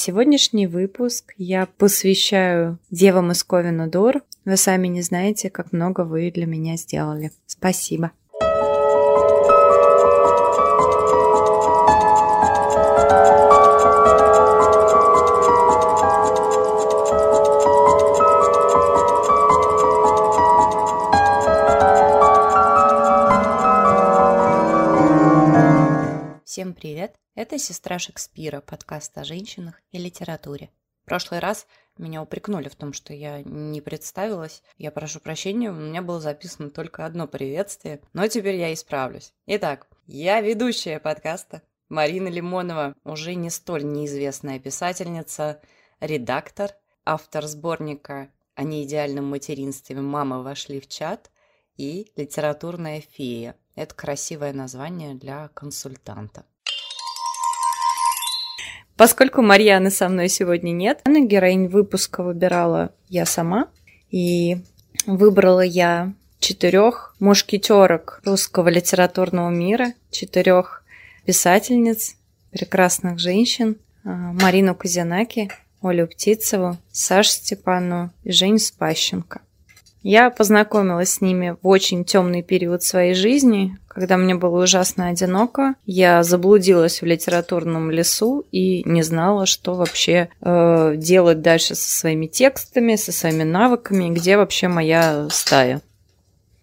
сегодняшний выпуск я посвящаю девам из Ковина-Дур. Вы сами не знаете, как много вы для меня сделали. Спасибо. Всем привет! Это «Сестра Шекспира», подкаст о женщинах и литературе. В прошлый раз меня упрекнули в том, что я не представилась. Я прошу прощения, у меня было записано только одно приветствие, но теперь я исправлюсь. Итак, я ведущая подкаста Марина Лимонова, уже не столь неизвестная писательница, редактор, автор сборника о неидеальном материнстве «Мама вошли в чат» и «Литературная фея». Это красивое название для консультанта. Поскольку Марьяны со мной сегодня нет, на героинь выпуска выбирала я сама. И выбрала я четырех мушкетерок русского литературного мира, четырех писательниц, прекрасных женщин. А, Марину Казинаки, Олю Птицеву, Сашу Степану и Женю Спащенко. Я познакомилась с ними в очень темный период своей жизни, когда мне было ужасно одиноко. Я заблудилась в литературном лесу и не знала, что вообще э, делать дальше со своими текстами, со своими навыками, где вообще моя стая.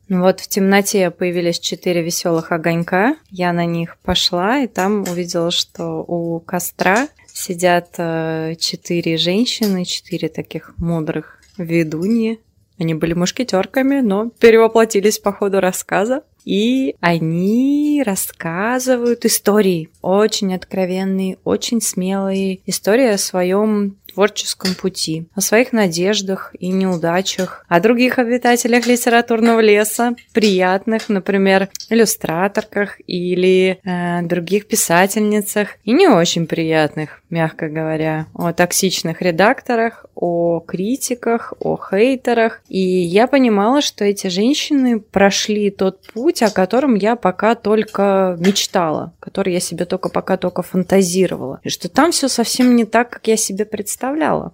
Ну вот в темноте появились четыре веселых огонька. Я на них пошла и там увидела, что у костра сидят э, четыре женщины, четыре таких мудрых ведуньи, они были мушкетерками, но перевоплотились по ходу рассказа. И они рассказывают истории, очень откровенные, очень смелые, истории о своем творческом пути, о своих надеждах и неудачах, о других обитателях литературного леса, приятных, например, иллюстраторках или э, других писательницах, и не очень приятных, мягко говоря, о токсичных редакторах, о критиках, о хейтерах. И я понимала, что эти женщины прошли тот путь, о котором я пока только мечтала, который я себе только пока только фантазировала. И что там все совсем не так, как я себе представляла представляла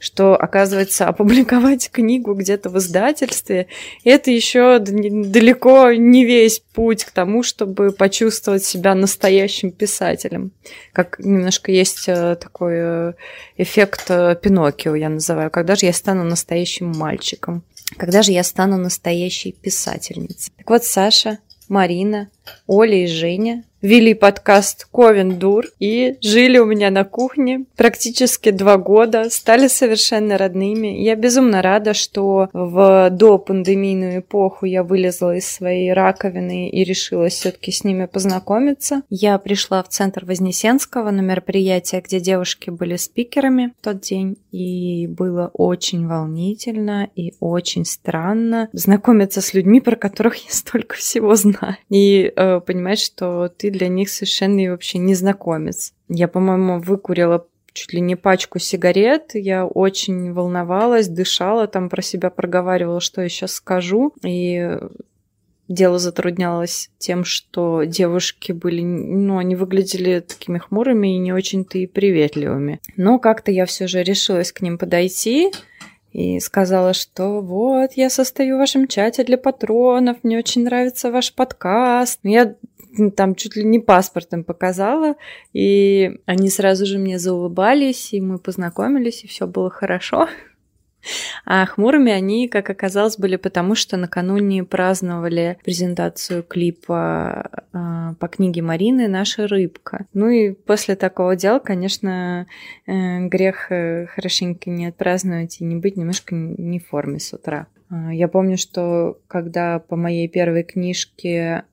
что, оказывается, опубликовать книгу где-то в издательстве, это еще далеко не весь путь к тому, чтобы почувствовать себя настоящим писателем. Как немножко есть э, такой э, эффект э, Пиноккио, я называю, когда же я стану настоящим мальчиком, когда же я стану настоящей писательницей. Так вот, Саша, Марина, Оля и Женя вели подкаст Ковен Дур и жили у меня на кухне практически два года, стали совершенно родными. Я безумно рада, что в допандемийную эпоху я вылезла из своей раковины и решила все-таки с ними познакомиться. Я пришла в центр Вознесенского на мероприятие, где девушки были спикерами в тот день, и было очень волнительно и очень странно знакомиться с людьми, про которых я столько всего знаю. И э, понимать, что ты для них совершенно и вообще незнакомец. Я, по-моему, выкурила чуть ли не пачку сигарет. Я очень волновалась, дышала, там про себя проговаривала, что я сейчас скажу. И дело затруднялось тем, что девушки были, ну, они выглядели такими хмурыми и не очень-то и приветливыми. Но как-то я все же решилась к ним подойти и сказала, что вот, я состою в вашем чате для патронов, мне очень нравится ваш подкаст. Я там чуть ли не паспортом показала, и они сразу же мне заулыбались, и мы познакомились, и все было хорошо. А хмурыми они, как оказалось, были потому, что накануне праздновали презентацию клипа э, по книге Марины «Наша рыбка». Ну и после такого дела, конечно, э, грех э, хорошенько не отпраздновать и не быть немножко не в форме с утра. Я помню, что когда по моей первой книжке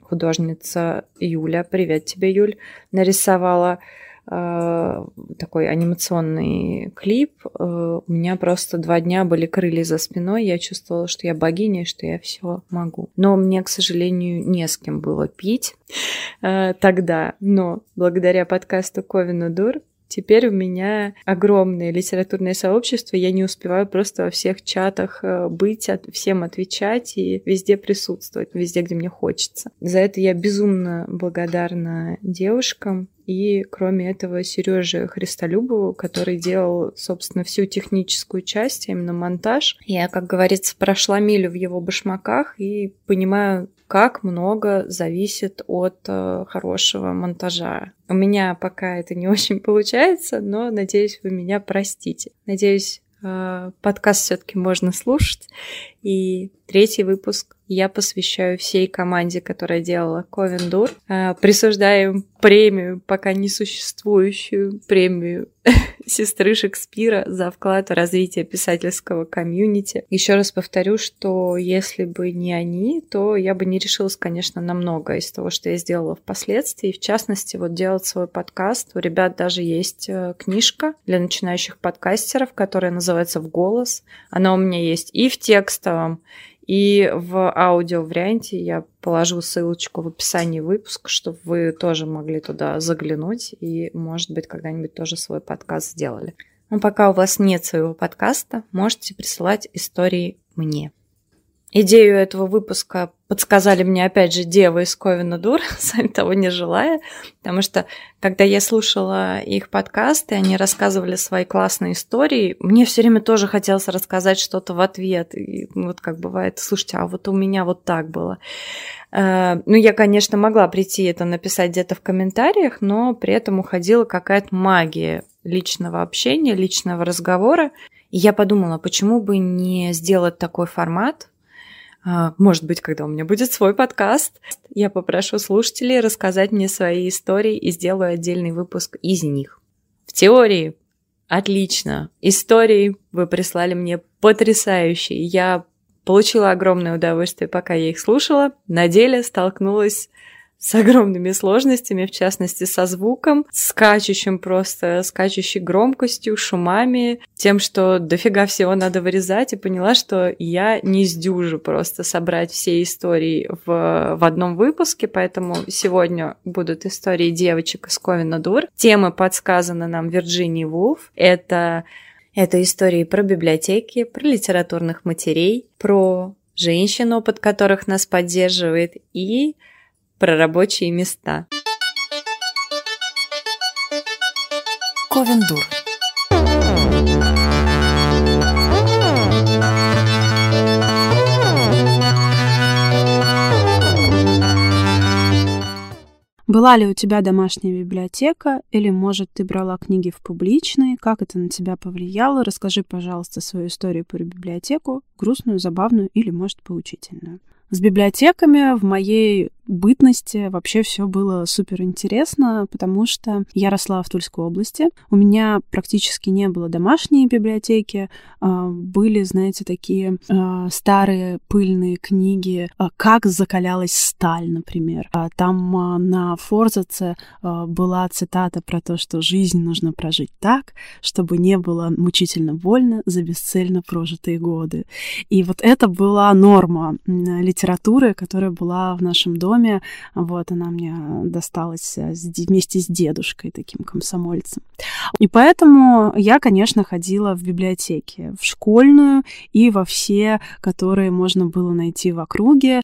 художница Юля, привет тебе, Юль, нарисовала такой анимационный клип. Э, у меня просто два дня были крылья за спиной, я чувствовала, что я богиня, что я все могу. Но мне, к сожалению, не с кем было пить э, тогда. Но благодаря подкасту Ковину Дур Теперь у меня огромное литературное сообщество, я не успеваю просто во всех чатах э, быть, от, всем отвечать и везде присутствовать, везде, где мне хочется. За это я безумно благодарна девушкам, и кроме этого Сережи Христолюбову, который делал, собственно, всю техническую часть, а именно монтаж. Я, как говорится, прошла милю в его башмаках и понимаю, как много зависит от э, хорошего монтажа. У меня пока это не очень получается, но надеюсь, вы меня простите. Надеюсь, э, подкаст все-таки можно слушать. И третий выпуск я посвящаю всей команде, которая делала Ковендур. Э, присуждаем премию, пока не существующую премию сестры Шекспира за вклад в развитие писательского комьюнити. Еще раз повторю, что если бы не они, то я бы не решилась, конечно, на многое из того, что я сделала впоследствии. В частности, вот делать свой подкаст. У ребят даже есть э, книжка для начинающих подкастеров, которая называется «В голос». Она у меня есть и в текстовом, и в аудио-варианте я положу ссылочку в описании выпуска, чтобы вы тоже могли туда заглянуть и, может быть, когда-нибудь тоже свой подкаст сделали. Но пока у вас нет своего подкаста, можете присылать истории мне. Идею этого выпуска подсказали мне, опять же, девы из Ковина Дур, сами того не желая, потому что, когда я слушала их подкасты, они рассказывали свои классные истории, мне все время тоже хотелось рассказать что-то в ответ. И вот как бывает, слушайте, а вот у меня вот так было. Э, ну, я, конечно, могла прийти это написать где-то в комментариях, но при этом уходила какая-то магия личного общения, личного разговора. И я подумала, почему бы не сделать такой формат, может быть, когда у меня будет свой подкаст, я попрошу слушателей рассказать мне свои истории и сделаю отдельный выпуск из них. В теории отлично. Истории вы прислали мне потрясающие. Я получила огромное удовольствие, пока я их слушала. На деле столкнулась с огромными сложностями, в частности со звуком, скачущим просто, скачущей громкостью, шумами, тем, что дофига всего надо вырезать, и поняла, что я не сдюжу просто собрать все истории в, в одном выпуске, поэтому сегодня будут истории девочек из Ковина Дур. Темы подсказаны нам Вирджинии Вулф. Это, это истории про библиотеки, про литературных матерей, про женщин, опыт которых нас поддерживает, и про рабочие места. Ковендур. Была ли у тебя домашняя библиотека, или, может, ты брала книги в публичные? Как это на тебя повлияло? Расскажи, пожалуйста, свою историю про библиотеку, грустную, забавную или, может, поучительную. С библиотеками в моей бытности вообще все было супер интересно, потому что я росла в Тульской области. У меня практически не было домашней библиотеки. А, были, знаете, такие а, старые пыльные книги «Как закалялась сталь», например. А там на форзаце была цитата про то, что жизнь нужно прожить так, чтобы не было мучительно больно за бесцельно прожитые годы. И вот это была норма литературы, которая была в нашем доме доме. Вот, она мне досталась э, вместе с дедушкой, таким комсомольцем. И поэтому я, конечно, ходила в библиотеки, в школьную и во все, которые можно было найти в округе.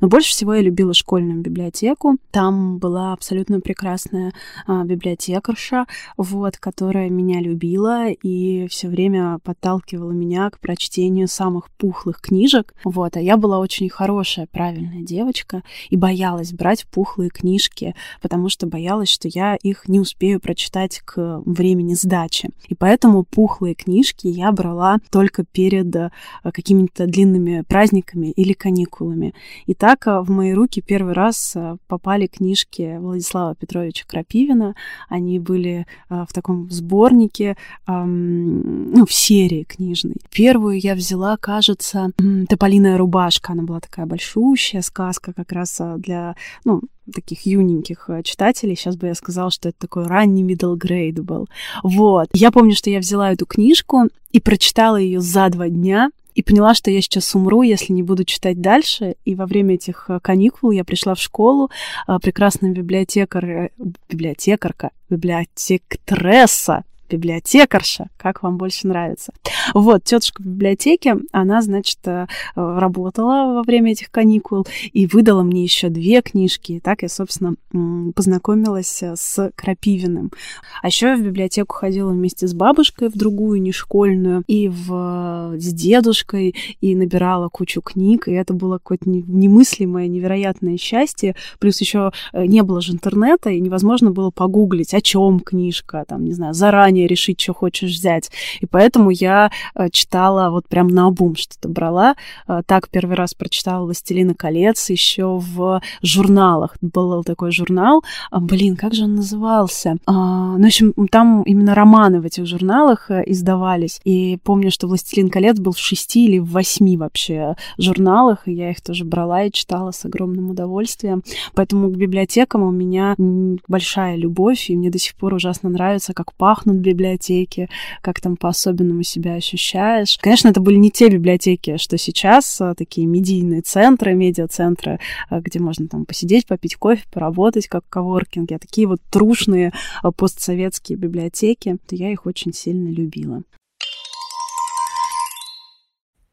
Но больше всего я любила школьную библиотеку. Там была абсолютно прекрасная а, библиотекарша, вот, которая меня любила и все время подталкивала меня к прочтению самых пухлых книжек. Вот, а я была очень хорошая, правильная девочка и боялась брать пухлые книжки, потому что боялась, что я их не успею прочитать к времени сдачи. И поэтому пухлые книжки я брала только перед а, какими-то длинными праздниками или каникулами. И так в мои руки первый раз э, попали книжки Владислава Петровича Крапивина. Они были э, в таком сборнике, ну, в серии книжной. Первую я взяла, кажется, «Тополиная рубашка». Она была такая большущая сказка как раз э, для, ну, таких юненьких читателей. Сейчас бы я сказала, что это такой ранний middle grade был. Вот. Я помню, что я взяла эту книжку и прочитала ее за два дня и поняла, что я сейчас умру, если не буду читать дальше. И во время этих э, каникул я пришла в школу, а, прекрасная библиотекарь, э, библиотекарка, библиотектресса библиотекарша, как вам больше нравится. Вот, тетушка в библиотеке, она, значит, э, работала во время этих каникул и выдала мне еще две книжки. И так я, собственно, познакомилась э, с Крапивиным. А еще я в библиотеку ходила вместе с бабушкой в другую, не школьную, и в... с дедушкой, и набирала кучу книг, и это было какое-то немыслимое, невероятное счастье. Плюс еще э, не было же интернета, и невозможно было погуглить, о чем книжка, там, не знаю, заранее решить, что хочешь взять. И поэтому я э, читала вот прям на обум что-то брала. Э, так первый раз прочитала «Властелина колец» еще в журналах. Был такой журнал, а, блин, как же он назывался? А, ну, в общем, там именно романы в этих журналах издавались. И помню, что «Властелин колец» был в шести или в восьми вообще журналах, и я их тоже брала и читала с огромным удовольствием. Поэтому к библиотекам у меня большая любовь, и мне до сих пор ужасно нравится, как пахнут библиотеки, как там по-особенному себя ощущаешь. Конечно, это были не те библиотеки, что сейчас, а, такие медийные центры, медиа-центры, а, где можно там посидеть, попить кофе, поработать, как в коворкинге, а такие вот трушные а, постсоветские библиотеки, то я их очень сильно любила.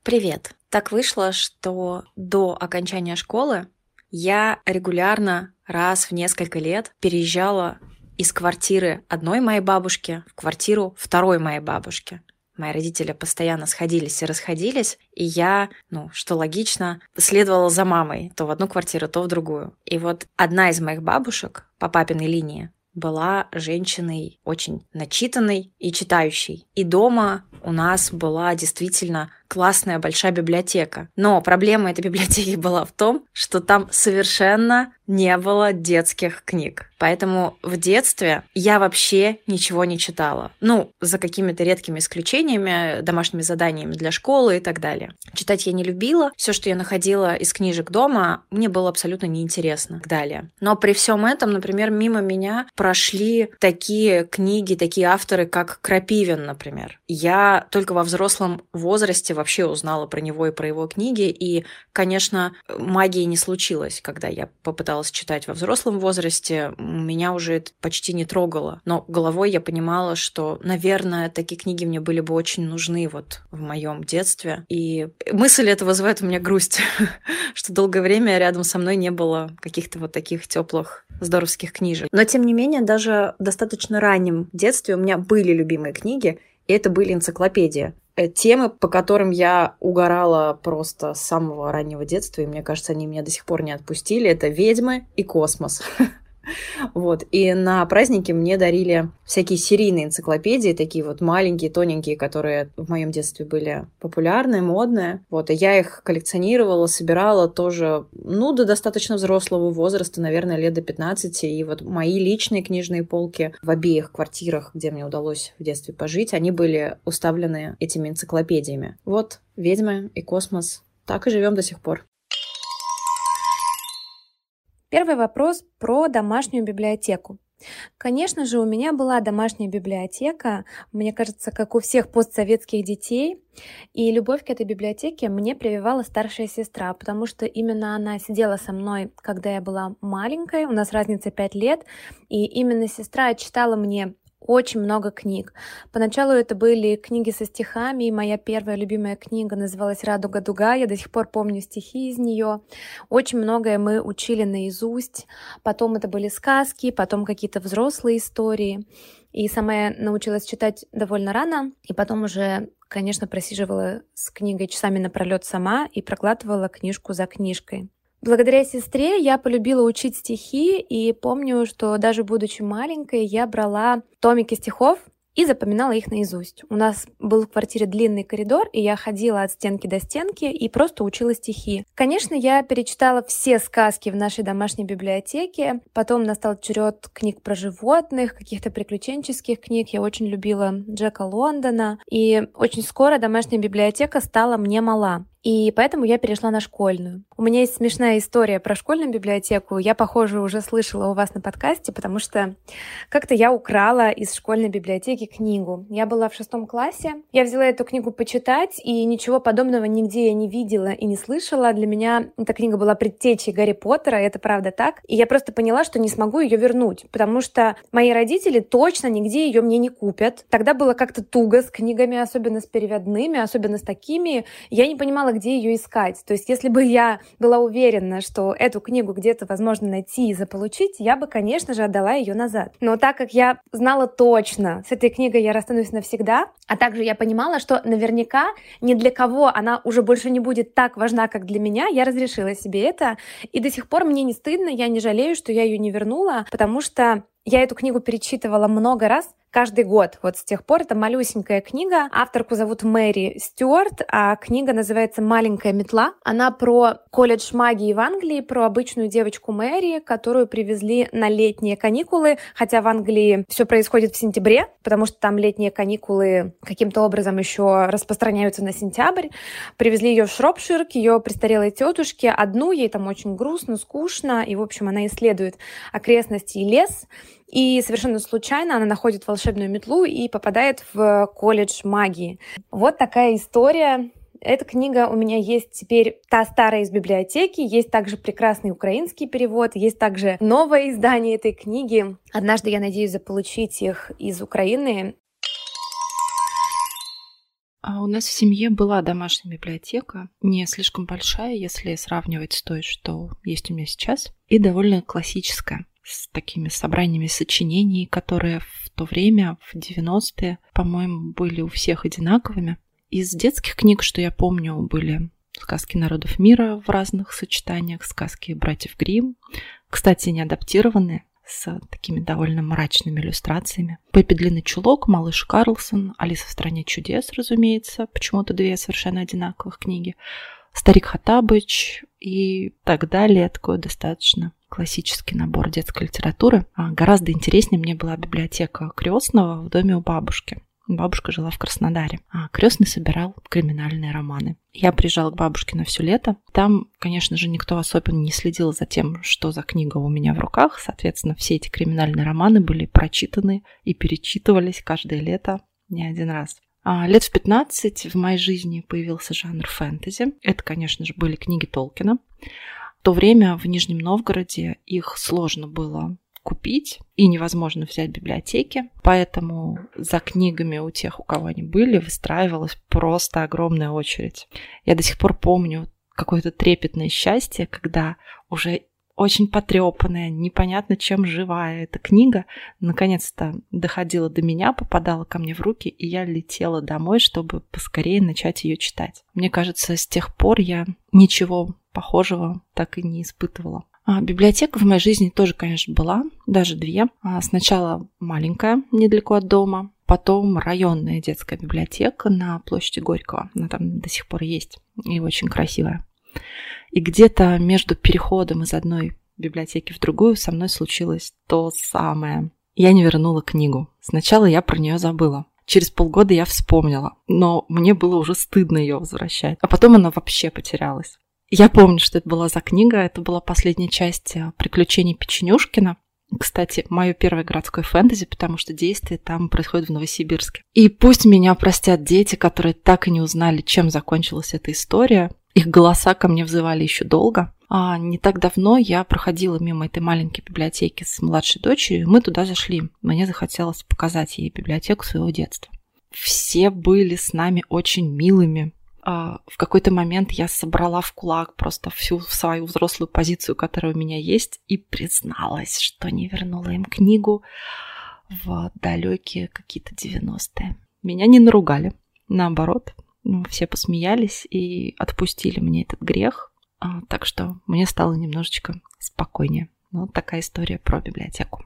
Привет! Так вышло, что до окончания школы я регулярно раз в несколько лет переезжала из квартиры одной моей бабушки в квартиру второй моей бабушки. Мои родители постоянно сходились и расходились, и я, ну, что логично, следовала за мамой то в одну квартиру, то в другую. И вот одна из моих бабушек по папиной линии была женщиной очень начитанной и читающей. И дома у нас была действительно классная большая библиотека. Но проблема этой библиотеки была в том, что там совершенно не было детских книг. Поэтому в детстве я вообще ничего не читала. Ну, за какими-то редкими исключениями, домашними заданиями для школы и так далее. Читать я не любила. Все, что я находила из книжек дома, мне было абсолютно неинтересно. Далее. Но при всем этом, например, мимо меня прошли такие книги, такие авторы, как Крапивин, например. Я только во взрослом возрасте вообще узнала про него и про его книги. И, конечно, магии не случилось, когда я попыталась читать во взрослом возрасте. Меня уже это почти не трогало. Но головой я понимала, что, наверное, такие книги мне были бы очень нужны вот в моем детстве. И мысль это вызывает у меня грусть, что долгое время рядом со мной не было каких-то вот таких теплых здоровских книжек. Но, тем не менее, даже в достаточно раннем детстве у меня были любимые книги, и это были энциклопедии. Э, темы, по которым я угорала просто с самого раннего детства, и мне кажется, они меня до сих пор не отпустили, это ведьмы и космос. Вот. И на праздники мне дарили всякие серийные энциклопедии, такие вот маленькие, тоненькие, которые в моем детстве были популярные, модные. Вот. И я их коллекционировала, собирала тоже, ну, до достаточно взрослого возраста, наверное, лет до 15. И вот мои личные книжные полки в обеих квартирах, где мне удалось в детстве пожить, они были уставлены этими энциклопедиями. Вот «Ведьмы» и «Космос». Так и живем до сих пор. Первый вопрос про домашнюю библиотеку. Конечно же, у меня была домашняя библиотека, мне кажется, как у всех постсоветских детей. И любовь к этой библиотеке мне прививала старшая сестра, потому что именно она сидела со мной, когда я была маленькой, у нас разница 5 лет, и именно сестра читала мне очень много книг. Поначалу это были книги со стихами, и моя первая любимая книга называлась «Радуга дуга», я до сих пор помню стихи из нее. Очень многое мы учили наизусть, потом это были сказки, потом какие-то взрослые истории. И сама я научилась читать довольно рано, и потом уже, конечно, просиживала с книгой часами напролет сама и проглатывала книжку за книжкой. Благодаря сестре я полюбила учить стихи, и помню, что даже будучи маленькой, я брала томики стихов и запоминала их наизусть. У нас был в квартире длинный коридор, и я ходила от стенки до стенки и просто учила стихи. Конечно, я перечитала все сказки в нашей домашней библиотеке. Потом настал черед книг про животных, каких-то приключенческих книг. Я очень любила Джека Лондона. И очень скоро домашняя библиотека стала мне мала. И поэтому я перешла на школьную. У меня есть смешная история про школьную библиотеку. Я, похоже, уже слышала у вас на подкасте, потому что как-то я украла из школьной библиотеки книгу. Я была в шестом классе. Я взяла эту книгу почитать, и ничего подобного нигде я не видела и не слышала. Для меня эта книга была предтечей Гарри Поттера, и это правда так. И я просто поняла, что не смогу ее вернуть, потому что мои родители точно нигде ее мне не купят. Тогда было как-то туго с книгами, особенно с переводными, особенно с такими. Я не понимала, где ее искать. То есть, если бы я была уверена, что эту книгу где-то возможно найти и заполучить, я бы, конечно же, отдала ее назад. Но так как я знала точно, с этой книгой я расстанусь навсегда, а также я понимала, что наверняка ни для кого она уже больше не будет так важна, как для меня, я разрешила себе это. И до сих пор мне не стыдно, я не жалею, что я ее не вернула, потому что я эту книгу перечитывала много раз, каждый год. Вот с тех пор это малюсенькая книга. Авторку зовут Мэри Стюарт, а книга называется «Маленькая метла». Она про колледж магии в Англии, про обычную девочку Мэри, которую привезли на летние каникулы, хотя в Англии все происходит в сентябре, потому что там летние каникулы каким-то образом еще распространяются на сентябрь. Привезли ее в Шропшир к ее престарелой тетушке, одну, ей там очень грустно, скучно, и, в общем, она исследует окрестности и лес, и совершенно случайно она находит волшебную метлу и попадает в колледж магии. Вот такая история. Эта книга у меня есть теперь та старая из библиотеки, есть также прекрасный украинский перевод, есть также новое издание этой книги. Однажды я надеюсь заполучить их из Украины. А у нас в семье была домашняя библиотека, не слишком большая, если сравнивать с той, что есть у меня сейчас, и довольно классическая с такими собраниями сочинений, которые в то время, в 90-е, по-моему, были у всех одинаковыми. Из детских книг, что я помню, были сказки народов мира в разных сочетаниях, сказки братьев Гримм, кстати, не адаптированные, с такими довольно мрачными иллюстрациями. Пеппи Длинный Чулок, Малыш Карлсон, Алиса в стране чудес, разумеется, почему-то две совершенно одинаковых книги, Старик Хатабыч и так далее, такое достаточно классический набор детской литературы. А гораздо интереснее мне была библиотека крестного в доме у бабушки. Бабушка жила в Краснодаре, а крестный собирал криминальные романы. Я приезжала к бабушке на все лето. Там, конечно же, никто особенно не следил за тем, что за книга у меня в руках. Соответственно, все эти криминальные романы были прочитаны и перечитывались каждое лето не один раз. А лет в 15 в моей жизни появился жанр фэнтези. Это, конечно же, были книги Толкина то время в Нижнем Новгороде их сложно было купить и невозможно взять в библиотеке, поэтому за книгами у тех, у кого они были, выстраивалась просто огромная очередь. Я до сих пор помню какое-то трепетное счастье, когда уже очень потрепанная, непонятно чем живая эта книга, наконец-то доходила до меня, попадала ко мне в руки, и я летела домой, чтобы поскорее начать ее читать. Мне кажется, с тех пор я ничего похожего так и не испытывала. А, библиотека в моей жизни тоже, конечно, была, даже две. А, сначала маленькая, недалеко от дома, потом районная детская библиотека на площади Горького. Она там до сих пор есть и очень красивая. И где-то между переходом из одной библиотеки в другую со мной случилось то самое. Я не вернула книгу. Сначала я про нее забыла. Через полгода я вспомнила, но мне было уже стыдно ее возвращать. А потом она вообще потерялась. Я помню, что это была за книга. Это была последняя часть э, «Приключений Печенюшкина». Кстати, мое первое городское фэнтези, потому что действие там происходит в Новосибирске. И пусть меня простят дети, которые так и не узнали, чем закончилась эта история. Их голоса ко мне взывали еще долго. А не так давно я проходила мимо этой маленькой библиотеки с младшей дочерью, мы туда зашли. Мне захотелось показать ей библиотеку своего детства. Все были с нами очень милыми, а, в какой-то момент я собрала в кулак просто всю свою взрослую позицию, которая у меня есть, и призналась, что не вернула им книгу в далекие какие-то 90-е. Меня не наругали, наоборот, ну, все посмеялись и отпустили мне этот грех, а, так что мне стало немножечко спокойнее. Вот ну, такая история про библиотеку.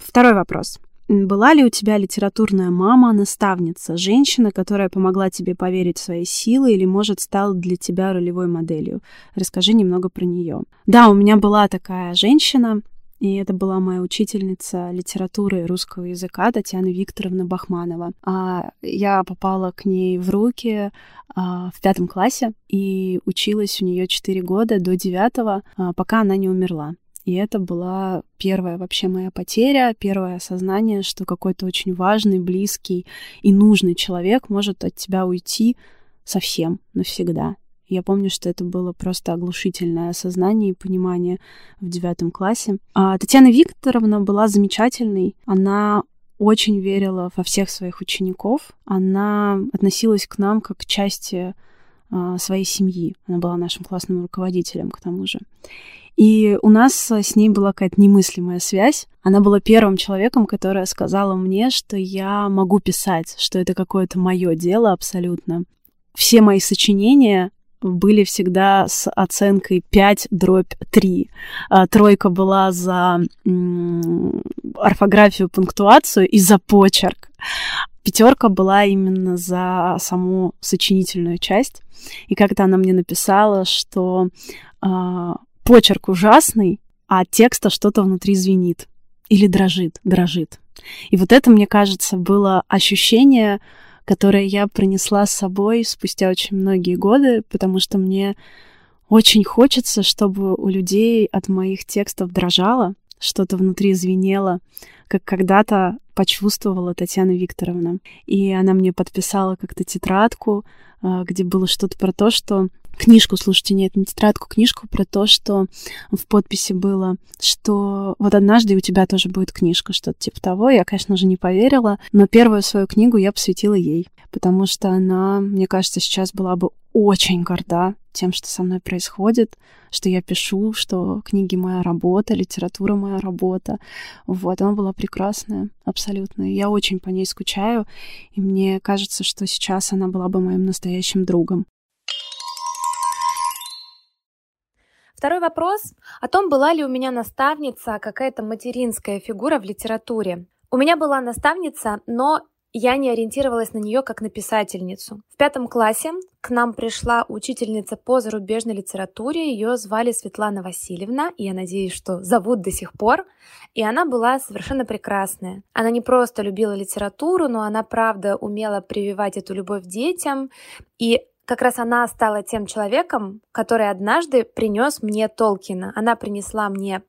Второй вопрос. Была ли у тебя литературная мама, наставница, женщина, которая помогла тебе поверить в свои силы или, может, стала для тебя ролевой моделью? Расскажи немного про нее. Да, у меня была такая женщина, и это была моя учительница литературы русского языка Татьяна Викторовна Бахманова. А я попала к ней в руки а, в пятом классе и училась у нее четыре года до девятого, а, пока она не умерла. И это была первая вообще моя потеря, первое осознание, что какой-то очень важный, близкий и нужный человек может от тебя уйти совсем, навсегда. Я помню, что это было просто оглушительное осознание и понимание в девятом классе. А Татьяна Викторовна была замечательной. Она очень верила во всех своих учеников. Она относилась к нам как к части а, своей семьи. Она была нашим классным руководителем, к тому же. И у нас с ней была какая-то немыслимая связь. Она была первым человеком, которая сказала мне, что я могу писать, что это какое-то мое дело абсолютно. Все мои сочинения были всегда с оценкой 5 дробь 3. А, тройка была за орфографию, пунктуацию и за почерк. Пятерка была именно за саму сочинительную часть. И как-то она мне написала, что э, почерк ужасный, а текста что-то внутри звенит. Или дрожит, дрожит. И вот это, мне кажется, было ощущение которое я принесла с собой спустя очень многие годы, потому что мне очень хочется, чтобы у людей от моих текстов дрожало, что-то внутри звенело, как когда-то почувствовала Татьяна Викторовна. И она мне подписала как-то тетрадку, а, где было что-то про то, что книжку, слушайте, нет, не тетрадку, книжку про то, что в подписи было, что вот однажды у тебя тоже будет книжка, что-то типа того. Я, конечно же, не поверила, но первую свою книгу я посвятила ей, потому что она, мне кажется, сейчас была бы очень горда тем, что со мной происходит, что я пишу, что книги моя работа, литература моя работа. Вот, она была прекрасная, абсолютно. Я очень по ней скучаю, и мне кажется, что сейчас она была бы моим настоящим другом. Второй вопрос о том, была ли у меня наставница, какая-то материнская фигура в литературе. У меня была наставница, но я не ориентировалась на нее как на писательницу. В пятом классе к нам пришла учительница по зарубежной литературе. Ее звали Светлана Васильевна, и я надеюсь, что зовут до сих пор. И она была совершенно прекрасная. Она не просто любила литературу, но она, правда, умела прививать эту любовь детям. И как раз она стала тем человеком, который однажды принес мне Толкина. Она принесла мне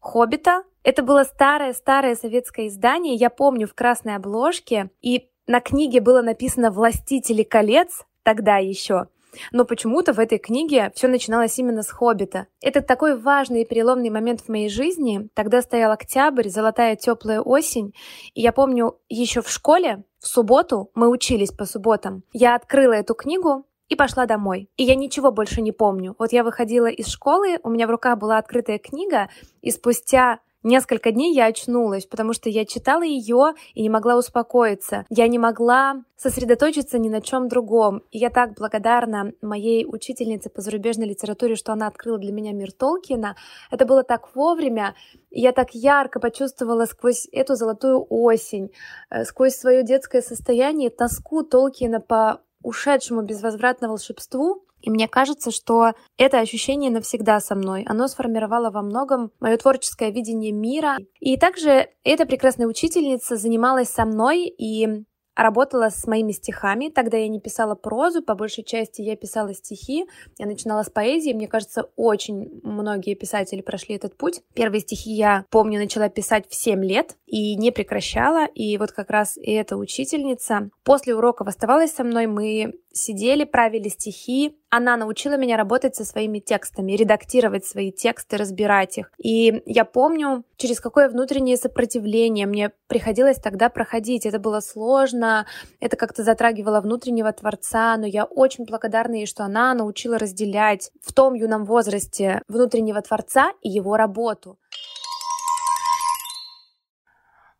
«Хоббита». Это было старое-старое советское издание, я помню, в красной обложке, и на книге было написано «Властители колец», тогда еще. Но почему-то в этой книге все начиналось именно с «Хоббита». Это такой важный и переломный момент в моей жизни. Тогда стоял октябрь, золотая теплая осень. И я помню, еще в школе, в субботу, мы учились по субботам, я открыла эту книгу, и пошла домой. И я ничего больше не помню. Вот я выходила из школы, у меня в руках была открытая книга, и спустя Несколько дней я очнулась, потому что я читала ее и не могла успокоиться. Я не могла сосредоточиться ни на чем другом. И я так благодарна моей учительнице по зарубежной литературе, что она открыла для меня мир Толкина. Это было так вовремя. И я так ярко почувствовала сквозь эту золотую осень, э, сквозь свое детское состояние тоску Толкина по ушедшему безвозвратно волшебству, и мне кажется, что это ощущение навсегда со мной. Оно сформировало во многом мое творческое видение мира. И также эта прекрасная учительница занималась со мной и работала с моими стихами. Тогда я не писала прозу, по большей части я писала стихи. Я начинала с поэзии. Мне кажется, очень многие писатели прошли этот путь. Первые стихи я, помню, начала писать в 7 лет и не прекращала. И вот как раз и эта учительница после уроков оставалась со мной. Мы сидели, правили стихи. Она научила меня работать со своими текстами, редактировать свои тексты, разбирать их. И я помню, через какое внутреннее сопротивление мне приходилось тогда проходить. Это было сложно, это как-то затрагивало внутреннего творца, но я очень благодарна ей, что она научила разделять в том юном возрасте внутреннего творца и его работу.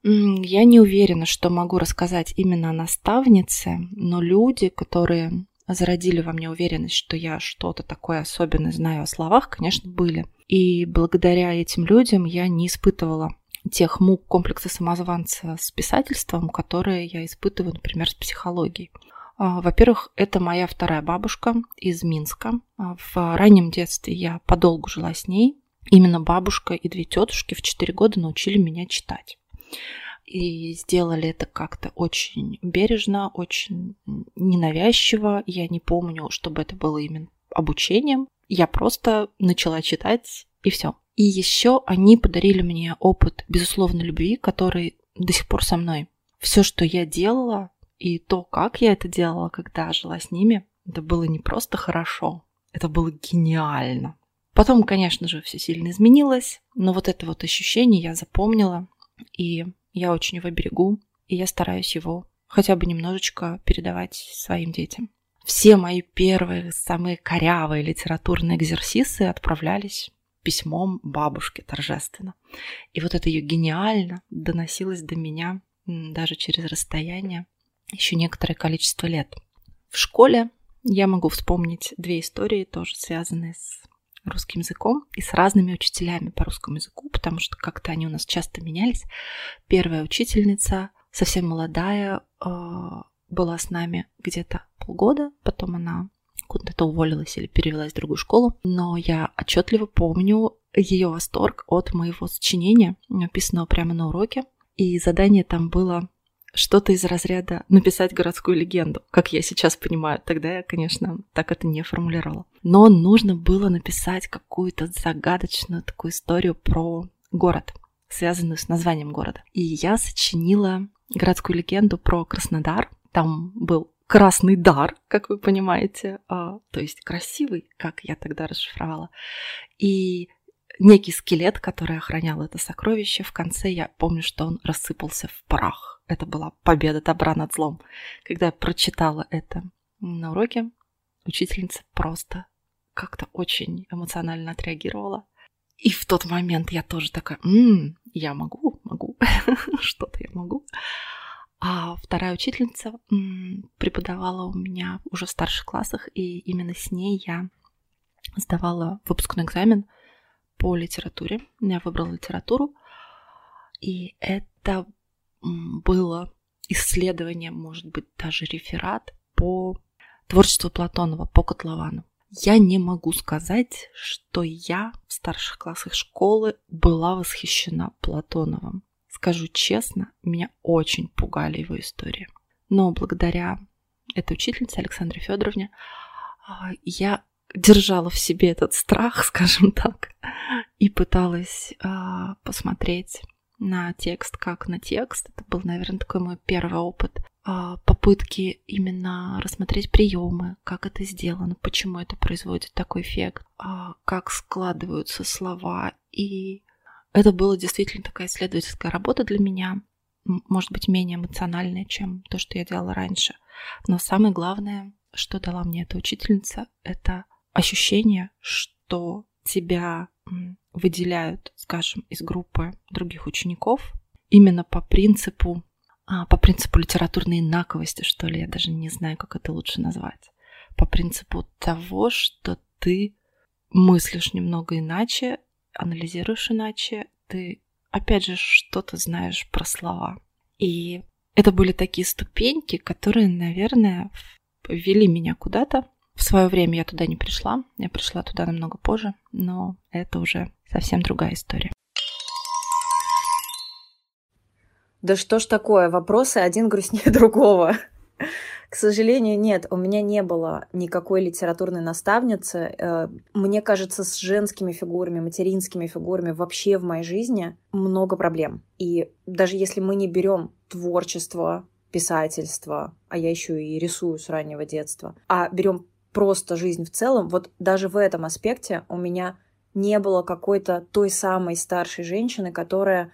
Я не уверена, что могу рассказать именно о наставнице, но люди, которые зародили во мне уверенность, что я что-то такое особенное знаю о словах, конечно, были. И благодаря этим людям я не испытывала тех мук комплекса самозванца с писательством, которые я испытываю, например, с психологией. А, во-первых, это моя вторая бабушка из Минска. А, в раннем детстве я подолгу жила с ней, именно бабушка и две тетушки в 4 года научили меня читать. И сделали это как-то очень бережно, очень ненавязчиво. Я не помню, чтобы это было именно обучением. Я просто начала читать, и все. И еще они подарили мне опыт, безусловно, любви, который до сих пор со мной. Все, что я делала, и то, как я это делала, когда жила с ними, это было не просто хорошо, это было гениально. Потом, конечно же, все сильно изменилось, но вот это вот ощущение я запомнила, и я очень его берегу, и я стараюсь его хотя бы немножечко передавать своим детям. Все мои первые, самые корявые литературные экзерсисы отправлялись письмом бабушке торжественно. И вот это ее гениально доносилось до меня даже через расстояние еще некоторое количество лет. В школе я могу вспомнить две истории, тоже связанные с русским языком и с разными учителями по русскому языку, потому что как-то они у нас часто менялись. Первая учительница, совсем молодая, а, была с нами где-то полгода, потом она куда-то уволилась или перевелась в другую школу, но я отчетливо помню ее восторг от моего сочинения, написанного прямо на уроке. И задание там было что-то из разряда написать городскую легенду, как я сейчас понимаю. Тогда я, конечно, так это не формулировала. Но нужно было написать какую-то загадочную такую историю про город, связанную с названием города. И я сочинила городскую легенду про Краснодар. Там был красный дар, как вы понимаете, а, то есть красивый, как я тогда расшифровала. И некий скелет, который охранял это сокровище, в конце я помню, что он рассыпался в прах это была победа добра над злом. Когда я прочитала это на уроке, учительница просто как-то очень эмоционально отреагировала. И в тот момент я тоже такая, м-м, я могу, могу, что-то я могу. А вторая учительница преподавала у меня уже в старших классах, и именно с ней я сдавала выпускной экзамен по литературе. Я выбрала литературу, и это было исследование, может быть, даже реферат по творчеству Платонова, по Котловану. Я не могу сказать, что я в старших классах школы была восхищена Платоновым. Скажу честно, меня очень пугали его истории. Но благодаря этой учительнице Александре Федоровне а, я держала в себе этот страх, скажем так, и пыталась а, посмотреть на текст как на текст. Это был, наверное, такой мой первый опыт а, попытки именно рассмотреть приемы, как это сделано, почему это производит такой эффект, а, как складываются слова. И это была действительно такая исследовательская работа для меня, может быть, менее эмоциональная, чем то, что я делала раньше. Но самое главное, что дала мне эта учительница, это ощущение, что тебя выделяют, скажем, из группы других учеников именно по принципу, а, по принципу литературной инаковости, что ли, я даже не знаю, как это лучше назвать, по принципу того, что ты мыслишь немного иначе, анализируешь иначе, ты опять же что-то знаешь про слова. И это были такие ступеньки, которые, наверное, ввели меня куда-то, в свое время я туда не пришла, я пришла туда намного позже, но это уже совсем другая история. Да что ж такое, вопросы один грустнее другого. К сожалению, нет, у меня не было никакой литературной наставницы. Э, мне кажется, с женскими фигурами, материнскими фигурами вообще в моей жизни много проблем. И даже если мы не берем творчество, писательство, а я еще и рисую с раннего детства, а берем просто жизнь в целом, вот даже в этом аспекте у меня не было какой-то той самой старшей женщины, которая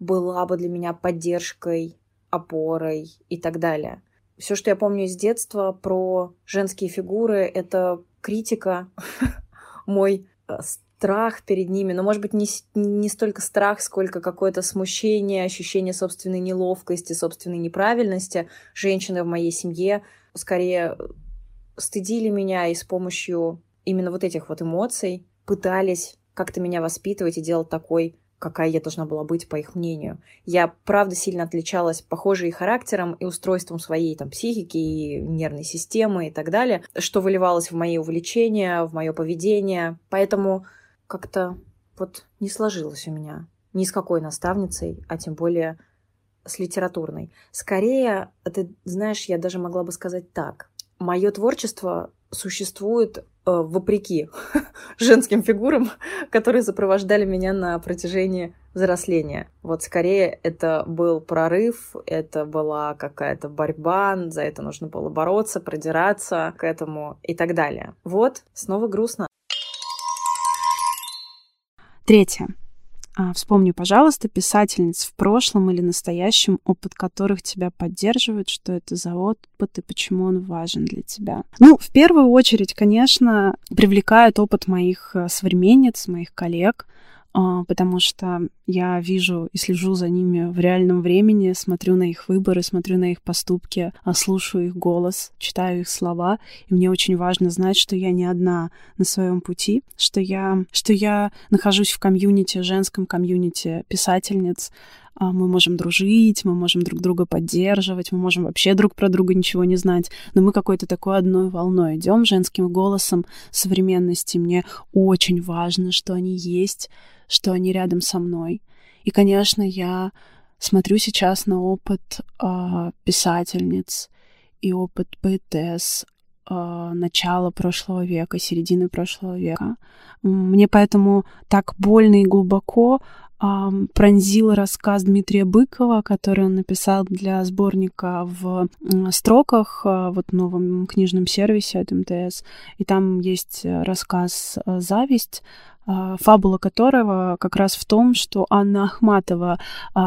была бы для меня поддержкой, опорой и так далее. Все, что я помню из детства про женские фигуры, это критика, мой э, страх перед ними, но, может быть, не, не столько страх, сколько какое-то смущение, ощущение собственной неловкости, собственной неправильности. Женщины в моей семье скорее стыдили меня и с помощью именно вот этих вот эмоций пытались как-то меня воспитывать и делать такой, какая я должна была быть, по их мнению. Я, правда, сильно отличалась, похоже, и характером, и устройством своей там, психики, и нервной системы и так далее, что выливалось в мои увлечения, в мое поведение. Поэтому как-то вот не сложилось у меня ни с какой наставницей, а тем более с литературной. Скорее, ты знаешь, я даже могла бы сказать так. Мое творчество существует э, вопреки женским фигурам, которые сопровождали меня на протяжении взросления. Вот скорее это был прорыв, это была какая-то борьба, за это нужно было бороться, продираться к этому и так далее. Вот, снова грустно. Третье. А, вспомни, пожалуйста, писательниц в прошлом или настоящем, опыт которых тебя поддерживает, что это за опыт и почему он важен для тебя. Ну, в первую очередь, конечно, привлекает опыт моих э, современниц, моих коллег, потому что я вижу и слежу за ними в реальном времени, смотрю на их выборы, смотрю на их поступки, а, слушаю их голос, читаю их слова, и мне очень важно знать, что я не одна на своем пути, что я, что я нахожусь в комьюнити, женском комьюнити писательниц, а, мы можем дружить, мы можем друг друга поддерживать, мы можем вообще друг про друга ничего не знать, но мы какой-то такой одной волной идем женским голосом современности. Мне очень важно, что они есть, что они рядом со мной. И, конечно, я смотрю сейчас на опыт э, писательниц и опыт поэтесс э, начала прошлого века, середины прошлого века. Мне поэтому так больно и глубоко пронзил рассказ Дмитрия Быкова, который он написал для сборника в строках, а, вот новом книжном сервисе от МТС. И там есть рассказ а, «Зависть», а, фабула которого как раз в том, что Анна Ахматова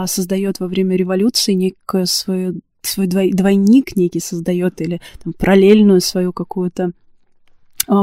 создает во время революции некую свою свой двойник некий создает или там, параллельную свою какую-то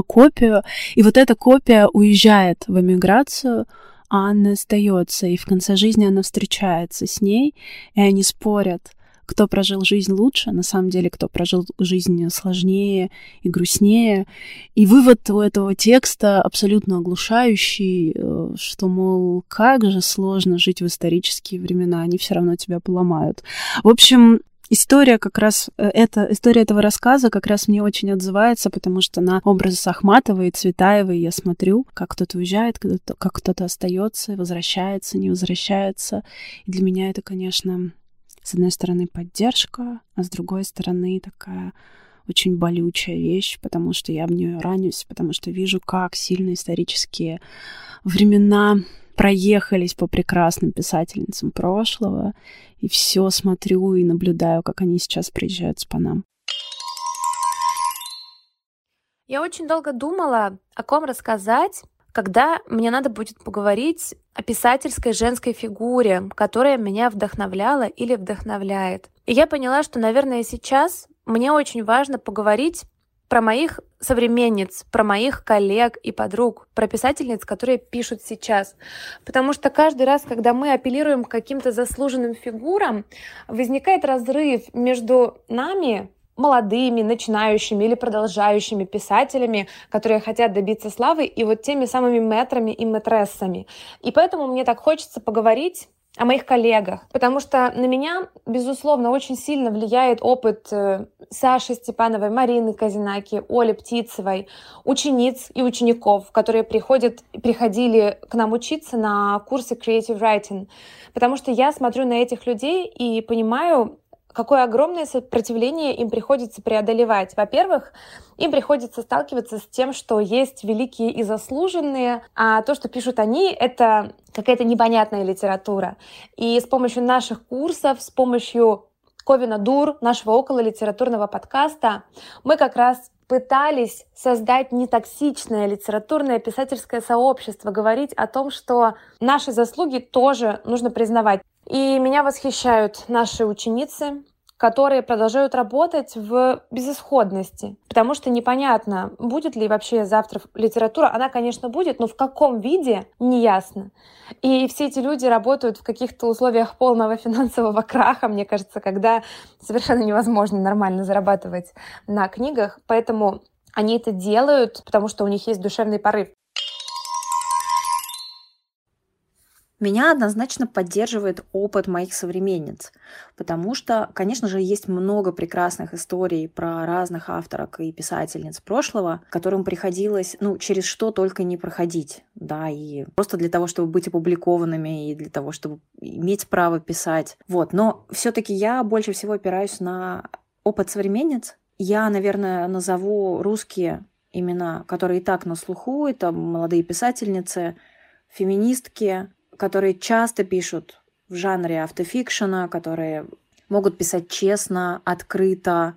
копию. И вот эта копия уезжает в эмиграцию, а Анна остается, и в конце жизни она встречается с ней, и они спорят, кто прожил жизнь лучше, на самом деле, кто прожил жизнь сложнее и грустнее. И вывод у этого текста абсолютно оглушающий, э, что, мол, как же сложно жить в исторические времена, они все равно тебя поломают. В общем, история как раз, э, эта история этого рассказа как раз мне очень отзывается, потому что на образы Ахматовой и Цветаевой я смотрю, как кто-то уезжает, как кто-то остается, возвращается, не возвращается. И для меня это, конечно, с одной стороны поддержка, а с другой стороны такая очень болючая вещь, потому что я в нее ранюсь, потому что вижу, как сильно исторические времена проехались по прекрасным писательницам прошлого, и все смотрю и наблюдаю, как они сейчас приезжают по нам. Я очень долго думала, о ком рассказать, когда мне надо будет поговорить о писательской женской фигуре, которая меня вдохновляла или вдохновляет. И я поняла, что, наверное, сейчас мне очень важно поговорить про моих современниц, про моих коллег и подруг, про писательниц, которые пишут сейчас. Потому что каждый раз, когда мы апеллируем к каким-то заслуженным фигурам, возникает разрыв между нами, молодыми, начинающими или продолжающими писателями, которые хотят добиться славы, и вот теми самыми метрами и метрессами. И поэтому мне так хочется поговорить о моих коллегах, потому что на меня, безусловно, очень сильно влияет опыт э, Саши Степановой, Марины Казинаки, Оли Птицевой, учениц и учеников, которые приходят, приходили к нам учиться на курсы Creative Writing, потому что я смотрю на этих людей и понимаю, какое огромное сопротивление им приходится преодолевать. Во-первых, им приходится сталкиваться с тем, что есть великие и заслуженные, а то, что пишут они, это какая-то непонятная литература. И с помощью наших курсов, с помощью Ковина Дур, нашего около литературного подкаста, мы как раз пытались создать нетоксичное литературное писательское сообщество, говорить о том, что наши заслуги тоже нужно признавать. И меня восхищают наши ученицы, которые продолжают работать в безысходности, потому что непонятно, будет ли вообще завтра литература. Она, конечно, будет, но в каком виде, неясно. И все эти люди работают в каких-то условиях полного финансового краха, мне кажется, когда совершенно невозможно нормально зарабатывать на книгах. Поэтому они это делают, потому что у них есть душевный порыв. Меня однозначно поддерживает опыт моих современниц, потому что, конечно же, есть много прекрасных историй про разных авторок и писательниц прошлого, которым приходилось, ну, через что только не проходить, да, и просто для того, чтобы быть опубликованными и для того, чтобы иметь право писать. Вот, но все таки я больше всего опираюсь на опыт современниц. Я, наверное, назову русские имена, которые и так на слуху, это молодые писательницы, феминистки, которые часто пишут в жанре автофикшена, которые могут писать честно, открыто,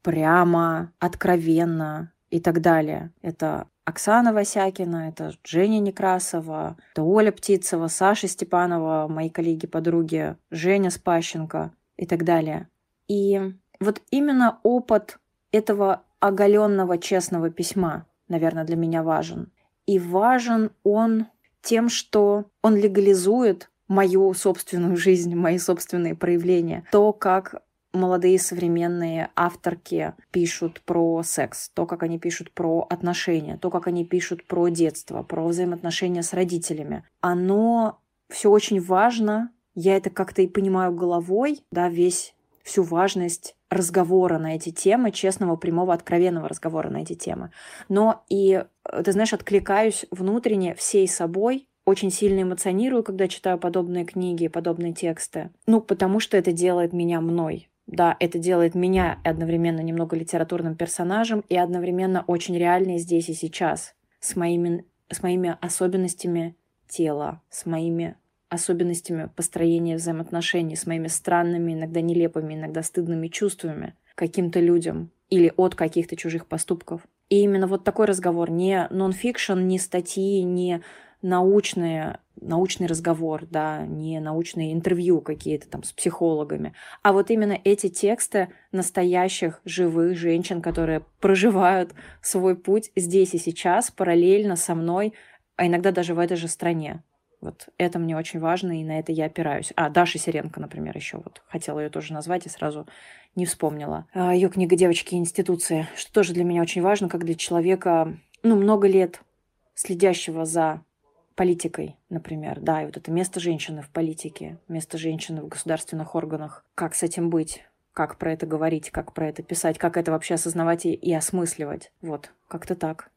прямо, откровенно и так далее. Это Оксана Васякина, это Женя Некрасова, это Оля Птицева, Саша Степанова, мои коллеги-подруги, Женя Спащенко и так далее. И вот именно опыт этого оголенного честного письма, наверное, для меня важен. И важен он тем, что он легализует мою собственную жизнь, мои собственные проявления. То, как молодые современные авторки пишут про секс, то, как они пишут про отношения, то, как они пишут про детство, про взаимоотношения с родителями. Оно все очень важно. Я это как-то и понимаю головой, да, весь всю важность разговора на эти темы, честного, прямого, откровенного разговора на эти темы. Но и, э, ты знаешь, откликаюсь внутренне всей собой, очень сильно эмоционирую, когда читаю подобные книги, подобные тексты. Ну, потому что это делает меня мной. Да, это делает меня одновременно немного литературным персонажем и одновременно очень реальной здесь и сейчас, с моими, с моими особенностями тела, с моими особенностями построения взаимоотношений с моими странными, иногда нелепыми, иногда стыдными чувствами каким-то людям или от каких-то чужих поступков. И именно вот такой разговор, не нон-фикшн, не статьи, не научные, научный разговор, да, не научные интервью какие-то там с психологами, а вот именно эти тексты настоящих живых женщин, которые проживают свой путь здесь и сейчас, параллельно со мной, а иногда даже в этой же стране. Вот это мне очень важно, и на это я опираюсь. А, Даша Сиренко, например, еще вот хотела ее тоже назвать и сразу не вспомнила. А, ее книга «Девочки и институции», что тоже для меня очень важно, как для человека, ну, много лет следящего за политикой, например, да, и вот это место женщины в политике, место женщины в государственных органах, как с этим быть, как про это говорить, как про это писать, как это вообще осознавать и, и осмысливать. Вот, как-то так.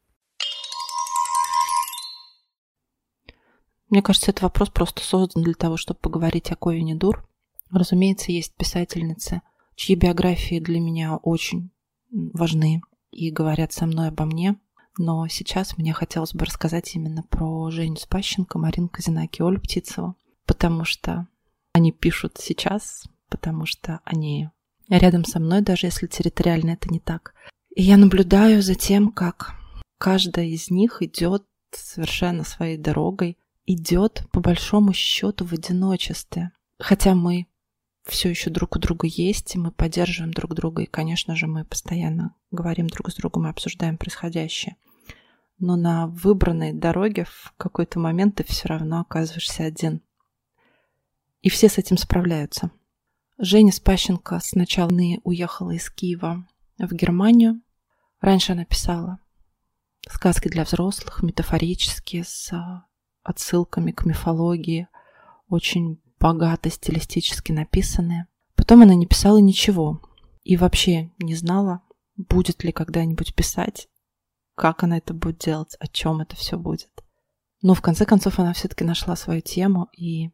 Мне кажется, этот вопрос просто создан для того, чтобы поговорить о Ковине Дур. Разумеется, есть писательницы, чьи биографии для меня очень важны и говорят со мной обо мне. Но сейчас мне хотелось бы рассказать именно про Женю Спащенко, Марину Казинаки, Олю Птицеву, потому что они пишут сейчас, потому что они рядом со мной, даже если территориально это не так. И я наблюдаю за тем, как каждая из них идет совершенно своей дорогой, идет по большому счету в одиночестве. Хотя мы все еще друг у друга есть, и мы поддерживаем друг друга, и, конечно же, мы постоянно говорим друг с другом и обсуждаем происходящее. Но на выбранной дороге в какой-то момент ты все равно оказываешься один. И все с этим справляются. Женя Спащенко сначала уехала из Киева в Германию. Раньше она писала сказки для взрослых, метафорические, с отсылками к мифологии, очень богато стилистически написанные. Потом она не писала ничего и вообще не знала, будет ли когда-нибудь писать, как она это будет делать, о чем это все будет. Но в конце концов она все-таки нашла свою тему и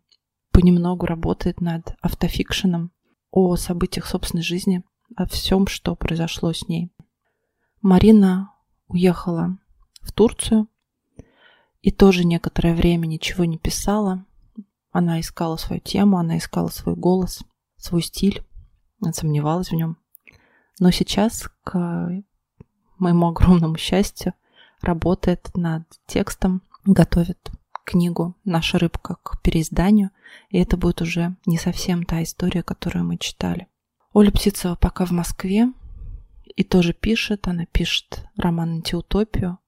понемногу работает над автофикшеном о событиях собственной жизни, о всем, что произошло с ней. Марина уехала в Турцию и тоже некоторое время ничего не писала. Она искала свою тему, она искала свой голос, свой стиль, она сомневалась в нем. Но сейчас, к моему огромному счастью, работает над текстом, готовит книгу «Наша рыбка» к переизданию, и это будет уже не совсем та история, которую мы читали. Оля Птицева пока в Москве и тоже пишет, она пишет роман «Антиутопию».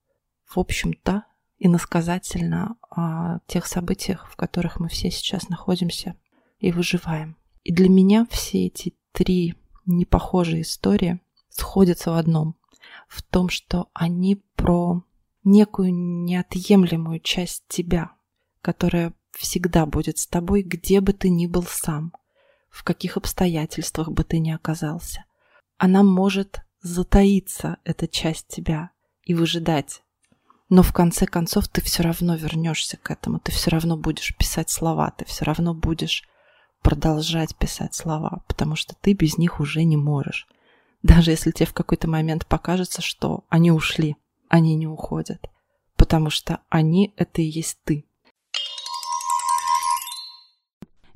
В общем-то, иносказательно о тех событиях, в которых мы все сейчас находимся и выживаем. И для меня все эти три непохожие истории сходятся в одном. В том, что они про некую неотъемлемую часть тебя, которая всегда будет с тобой, где бы ты ни был сам, в каких обстоятельствах бы ты ни оказался. Она может затаиться, эта часть тебя, и выжидать. Но в конце концов ты все равно вернешься к этому, ты все равно будешь писать слова, ты все равно будешь продолжать писать слова, потому что ты без них уже не можешь. Даже если тебе в какой-то момент покажется, что они ушли, они не уходят, потому что они — это и есть ты.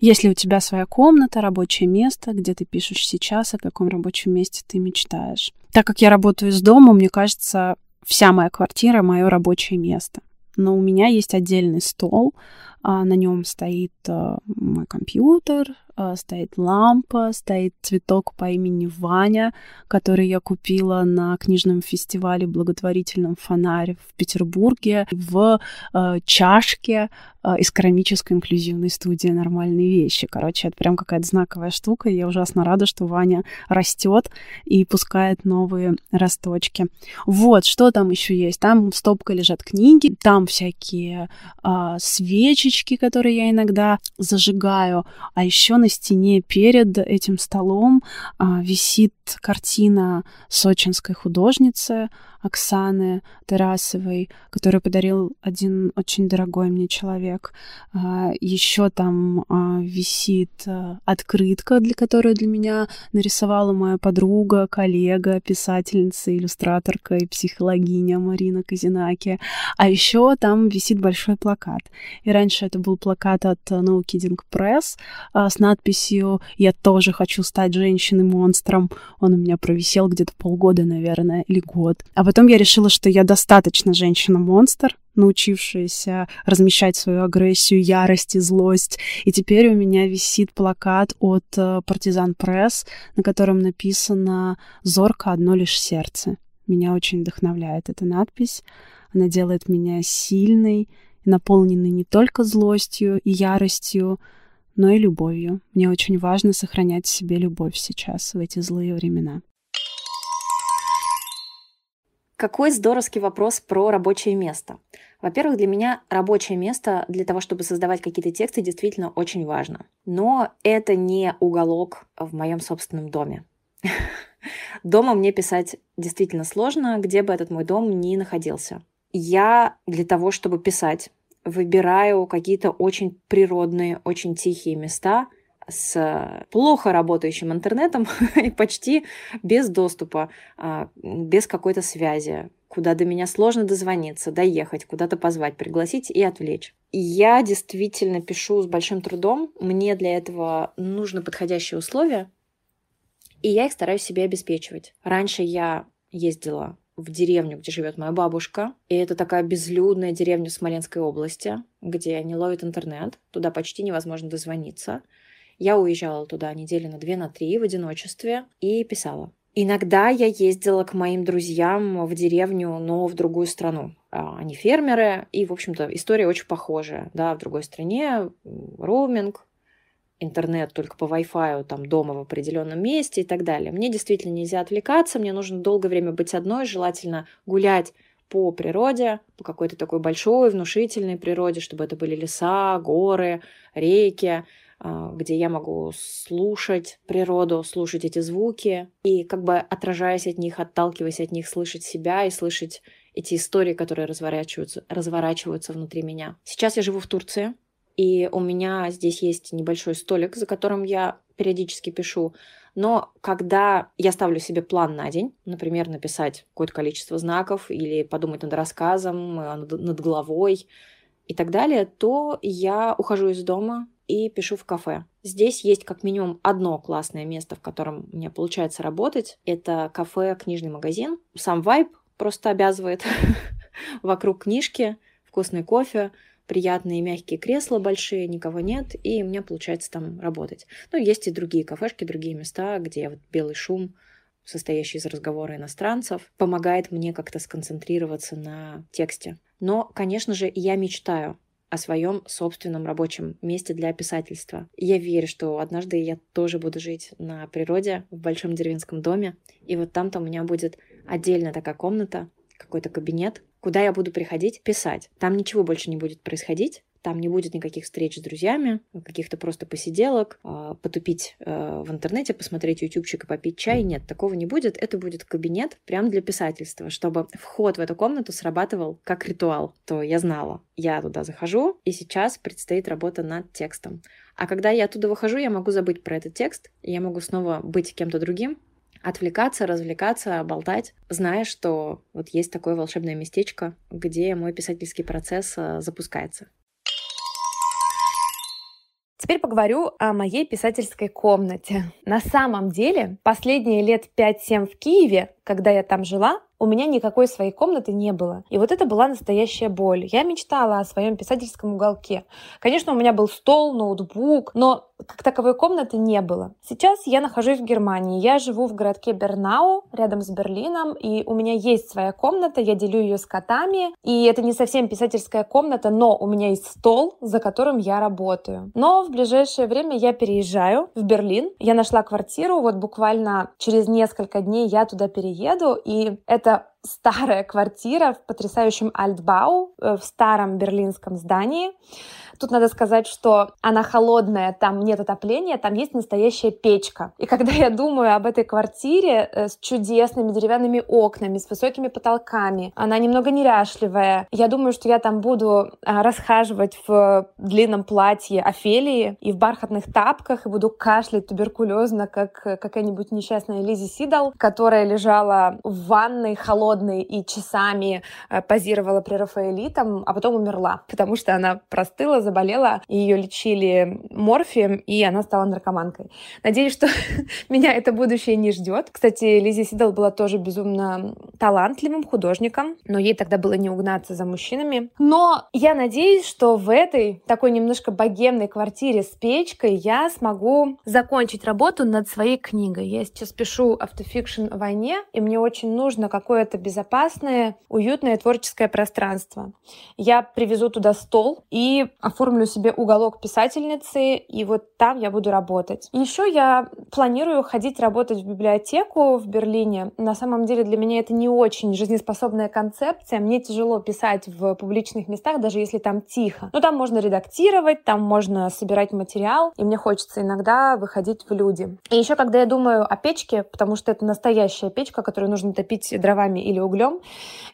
Если у тебя своя комната, рабочее место, где ты пишешь сейчас, о каком рабочем месте ты мечтаешь. Так как я работаю из дома, мне кажется, вся моя квартира — мое рабочее место. Но у меня есть отдельный стол, а на нем стоит а, мой компьютер, а, стоит лампа, стоит цветок по имени Ваня, который я купила на книжном фестивале благотворительном «Фонарь» в Петербурге в э, чашке э, из керамической инклюзивной студии «Нормальные вещи». Короче, это прям какая-то знаковая штука, и я ужасно рада, что Ваня растет и пускает новые росточки. Вот, что там еще есть? Там стопка лежат книги, там всякие э, свечечки, которые я иногда зажигаю, а еще на стене перед этим столом а, висит картина сочинской художницы Оксаны Тарасовой, которую подарил один очень дорогой мне человек. А, Еще там а, висит а, открытка, для которой для меня нарисовала моя подруга, коллега, писательница, иллюстраторка и психологиня Марина Казинаки. А еще там висит большой плакат. И раньше это был плакат от No Kidding Press с надписью «Я тоже хочу стать женщиной-монстром». Он у меня провисел где-то полгода, наверное, или год. А потом я решила, что я достаточно женщина-монстр, научившаяся размещать свою агрессию, ярость и злость. И теперь у меня висит плакат от Партизан Пресс, на котором написано «Зорко одно лишь сердце». Меня очень вдохновляет эта надпись. Она делает меня сильной, наполненной не только злостью и яростью, но и любовью. Мне очень важно сохранять в себе любовь сейчас, в эти злые времена. Какой здоровский вопрос про рабочее место. Во-первых, для меня рабочее место для того, чтобы создавать какие-то тексты, действительно очень важно. Но это не уголок в моем собственном доме. Дома мне писать действительно сложно, где бы этот мой дом ни находился. Я для того, чтобы писать, выбираю какие-то очень природные, очень тихие места, с плохо работающим интернетом и почти без доступа, а, без какой-то связи, куда до меня сложно дозвониться, доехать, куда-то позвать, пригласить и отвлечь. Я действительно пишу с большим трудом. Мне для этого нужны подходящие условия, и я их стараюсь себе обеспечивать. Раньше я ездила в деревню, где живет моя бабушка. И это такая безлюдная деревня в Смоленской области, где не ловит интернет. Туда почти невозможно дозвониться. Я уезжала туда недели на две, на три в одиночестве и писала. Иногда я ездила к моим друзьям в деревню, но в другую страну. А, они фермеры, и, в общем-то, история очень похожая. Да, в другой стране роуминг, интернет только по Wi-Fi там дома в определенном месте и так далее. Мне действительно нельзя отвлекаться, мне нужно долгое время быть одной, желательно гулять по природе, по какой-то такой большой, внушительной природе, чтобы это были леса, горы, реки, где я могу слушать природу, слушать эти звуки и как бы отражаясь от них, отталкиваясь от них, слышать себя и слышать эти истории, которые разворачиваются, разворачиваются внутри меня. Сейчас я живу в Турции, и у меня здесь есть небольшой столик, за которым я периодически пишу. Но когда я ставлю себе план на день, например, написать какое-то количество знаков или подумать над рассказом, э, над головой и так далее, то я ухожу из дома, и пишу в кафе. Здесь есть как минимум одно классное место, в котором мне получается работать. Это кафе, книжный магазин. Сам вайб просто обязывает вокруг книжки, вкусный кофе, приятные мягкие кресла большие, никого нет, и мне получается там работать. Ну, есть и другие кафешки, другие места, где вот белый шум, состоящий из разговора иностранцев, помогает мне как-то сконцентрироваться на тексте. Но, конечно же, я мечтаю о своем собственном рабочем месте для писательства. я верю, что однажды я тоже буду жить на природе, в большом деревенском доме, и вот там-то у меня будет отдельная такая комната, какой-то кабинет, куда я буду приходить писать. Там ничего больше не будет происходить, Там не будет никаких встреч с друзьями, каких-то просто посиделок, а, потупить э, в интернете, посмотреть ютубчик и попить чай. Нет, такого не будет. Это будет кабинет прям для писательства, чтобы вход в эту комнату срабатывал как ритуал. То я знала, я туда захожу, и сейчас предстоит работа над текстом. А когда я оттуда выхожу, я могу забыть про этот текст, и я могу снова быть кем-то другим, отвлекаться, развлекаться, болтать, зная, что вот есть такое волшебное местечко, где мой писательский процесс э, запускается. Теперь поговорю о моей писательской комнате. На самом деле, последние лет 5-7 в Киеве, когда я там жила, у меня никакой своей комнаты не было. И вот это была настоящая боль. Я мечтала о своем писательском уголке. Конечно, у меня был стол, ноутбук, но как таковой комнаты не было. Сейчас я нахожусь в Германии. Я живу в городке Бернау, рядом с Берлином, и у меня есть своя комната, я делю ее с котами. И это не совсем писательская комната, но у меня есть стол, за которым я работаю. Но в ближайшее время я переезжаю в Берлин. Я нашла квартиру, вот буквально через несколько дней я туда перееду, и это старая квартира в потрясающем Альтбау, э, в старом берлинском здании. Тут надо сказать, что она холодная, там нет отопления, там есть настоящая печка. И когда я думаю об этой квартире э, с чудесными деревянными окнами, с высокими потолками, она немного неряшливая, я думаю, что я там буду а, расхаживать в длинном платье Офелии и в бархатных тапках, и буду кашлять туберкулезно, как какая-нибудь несчастная Лизи Сидал, которая лежала в ванной холодной и часами э, позировала при Рафаэлитом, а потом умерла, потому что она простыла, заболела, ее лечили морфием, и она стала наркоманкой. Надеюсь, что меня это будущее не ждет. Кстати, Лизи Сидал была тоже безумно талантливым художником, но ей тогда было не угнаться за мужчинами. Но я надеюсь, что в этой такой немножко богемной квартире с печкой я смогу закончить работу над своей книгой. Я сейчас пишу автофикшн о войне, и мне очень нужно какое-то безопасное, уютное творческое пространство. Я привезу туда стол и оформлю себе уголок писательницы, и вот там я буду работать. Еще я планирую ходить работать в библиотеку в Берлине. На самом деле для меня это не очень жизнеспособная концепция. Мне тяжело писать в публичных местах, даже если там тихо. Но там можно редактировать, там можно собирать материал, и мне хочется иногда выходить в люди. И еще когда я думаю о печке, потому что это настоящая печка, которую нужно топить дровами или углем,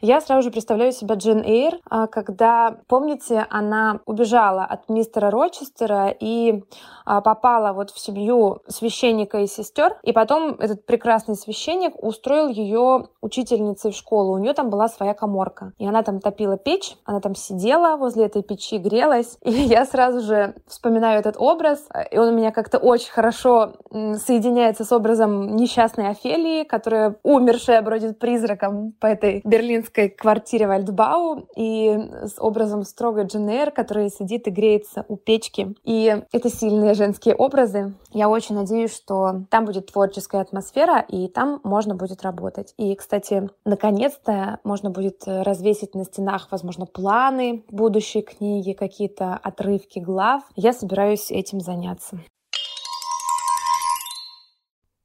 я сразу же представляю себя Джен Эйр, а, когда, помните, она убежала убежала от мистера Рочестера и а, попала вот в семью священника и сестер. И потом этот прекрасный священник устроил ее учительницей в школу. У нее там была своя коморка. И она там топила печь, она там сидела возле этой печи, грелась. И я сразу же вспоминаю этот образ, и он у меня как-то очень хорошо соединяется с образом несчастной Офелии, которая умершая бродит призраком по этой берлинской квартире Вальдбау, и с образом строгой Дженер, которая сидит и греется у печки. И это сильные женские образы. Я очень надеюсь, что там будет творческая атмосфера, и там можно будет работать. И, кстати, наконец-то можно будет развесить на стенах, возможно, планы будущей книги, какие-то отрывки глав. Я собираюсь этим заняться.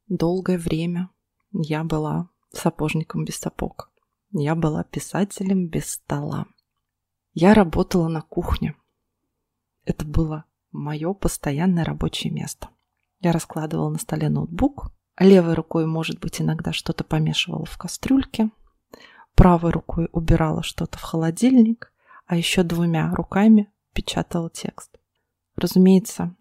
Долгое время я была сапожником без сапог. Я была писателем без стола. Я работала на кухне. Это было мое постоянное рабочее место. Я раскладывала на столе ноутбук, левой рукой, может быть, иногда что-то помешивала в кастрюльке, правой рукой убирала что-то в холодильник, а еще двумя руками печатала текст. Разумеется,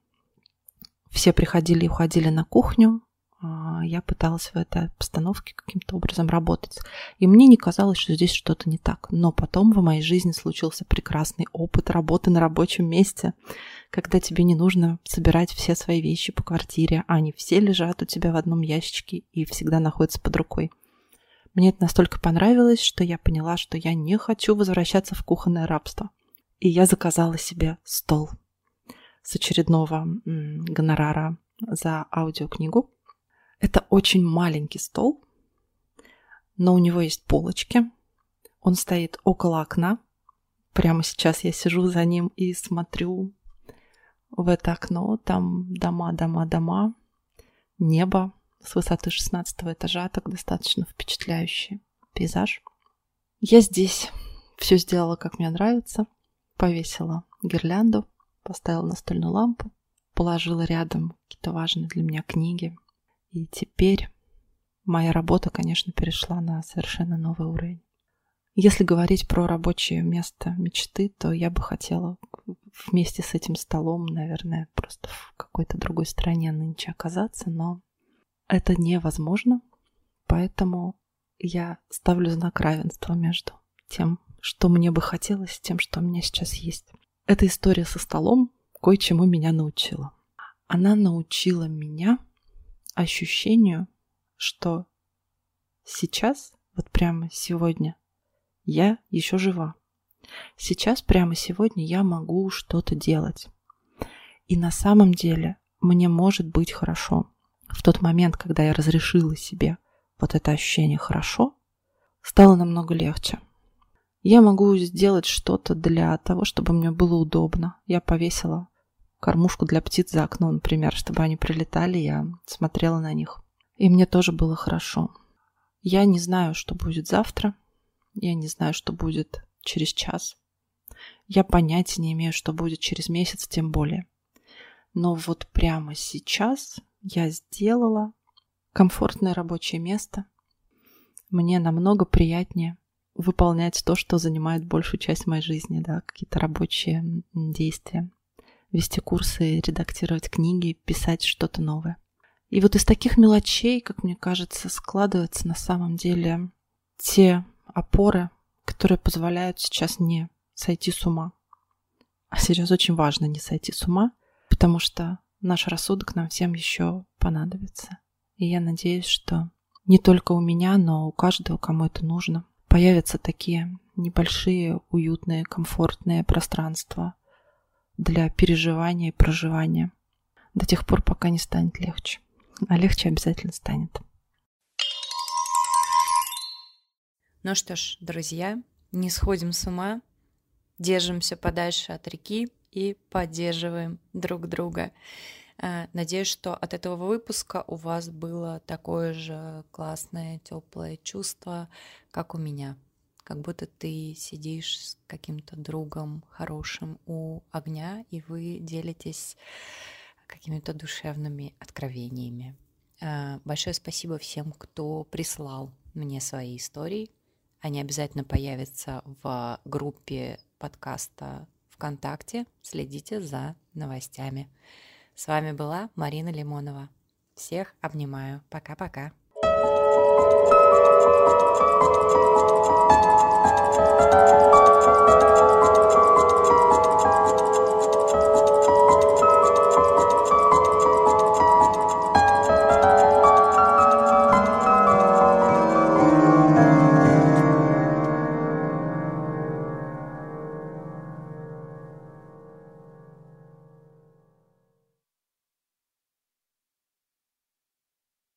все приходили и уходили на кухню, я пыталась в этой обстановке каким-то образом работать. И мне не казалось, что здесь что-то не так. Но потом в моей жизни случился прекрасный опыт работы на рабочем месте, когда тебе не нужно собирать все свои вещи по квартире, а они все лежат у тебя в одном ящике и всегда находятся под рукой. Мне это настолько понравилось, что я поняла, что я не хочу возвращаться в кухонное рабство. И я заказала себе стол с очередного гонорара за аудиокнигу это очень маленький стол, но у него есть полочки. Он стоит около окна. Прямо сейчас я сижу за ним и смотрю в это окно. Там дома, дома, дома. Небо с высоты 16 этажа, так достаточно впечатляющий пейзаж. Я здесь все сделала, как мне нравится. Повесила гирлянду, поставила настольную лампу, положила рядом какие-то важные для меня книги. И теперь моя работа, конечно, перешла на совершенно новый уровень. Если говорить про рабочее место мечты, то я бы хотела вместе с этим столом, наверное, просто в какой-то другой стране нынче оказаться, но это невозможно, поэтому я ставлю знак равенства между тем, что мне бы хотелось, с тем, что у меня сейчас есть. Эта история со столом кое-чему меня научила. Она научила меня ощущению, что сейчас, вот прямо сегодня, я еще жива. Сейчас, прямо сегодня, я могу что-то делать. И на самом деле мне может быть хорошо. В тот момент, когда я разрешила себе вот это ощущение хорошо, стало намного легче. Я могу сделать что-то для того, чтобы мне было удобно. Я повесила кормушку для птиц за окно, например, чтобы они прилетали, я смотрела на них. И мне тоже было хорошо. Я не знаю, что будет завтра. Я не знаю, что будет через час. Я понятия не имею, что будет через месяц, тем более. Но вот прямо сейчас я сделала комфортное рабочее место. Мне намного приятнее выполнять то, что занимает большую часть моей жизни, да, какие-то рабочие действия. Вести курсы, редактировать книги, писать что-то новое. И вот из таких мелочей, как мне кажется, складываются на самом деле те опоры, которые позволяют сейчас не сойти с ума. А сейчас очень важно не сойти с ума, потому что наш рассудок нам всем еще понадобится. И я надеюсь, что не только у меня, но у каждого, кому это нужно, появятся такие небольшие, уютные, комфортные пространства для переживания и проживания до тех пор, пока не станет легче. А легче обязательно станет. Ну что ж, друзья, не сходим с ума, держимся подальше от реки и поддерживаем друг друга. Э, надеюсь, что от этого выпуска у вас было такое же классное, теплое чувство, как у меня. Как будто ты сидишь с каким-то другом хорошим у огня, и вы делитесь какими-то душевными откровениями. Э, большое спасибо всем, кто прислал мне свои истории. Они обязательно появятся в группе подкаста ВКонтакте. Следите за новостями. С вами была Марина Лимонова. Всех обнимаю. Пока-пока. Thank you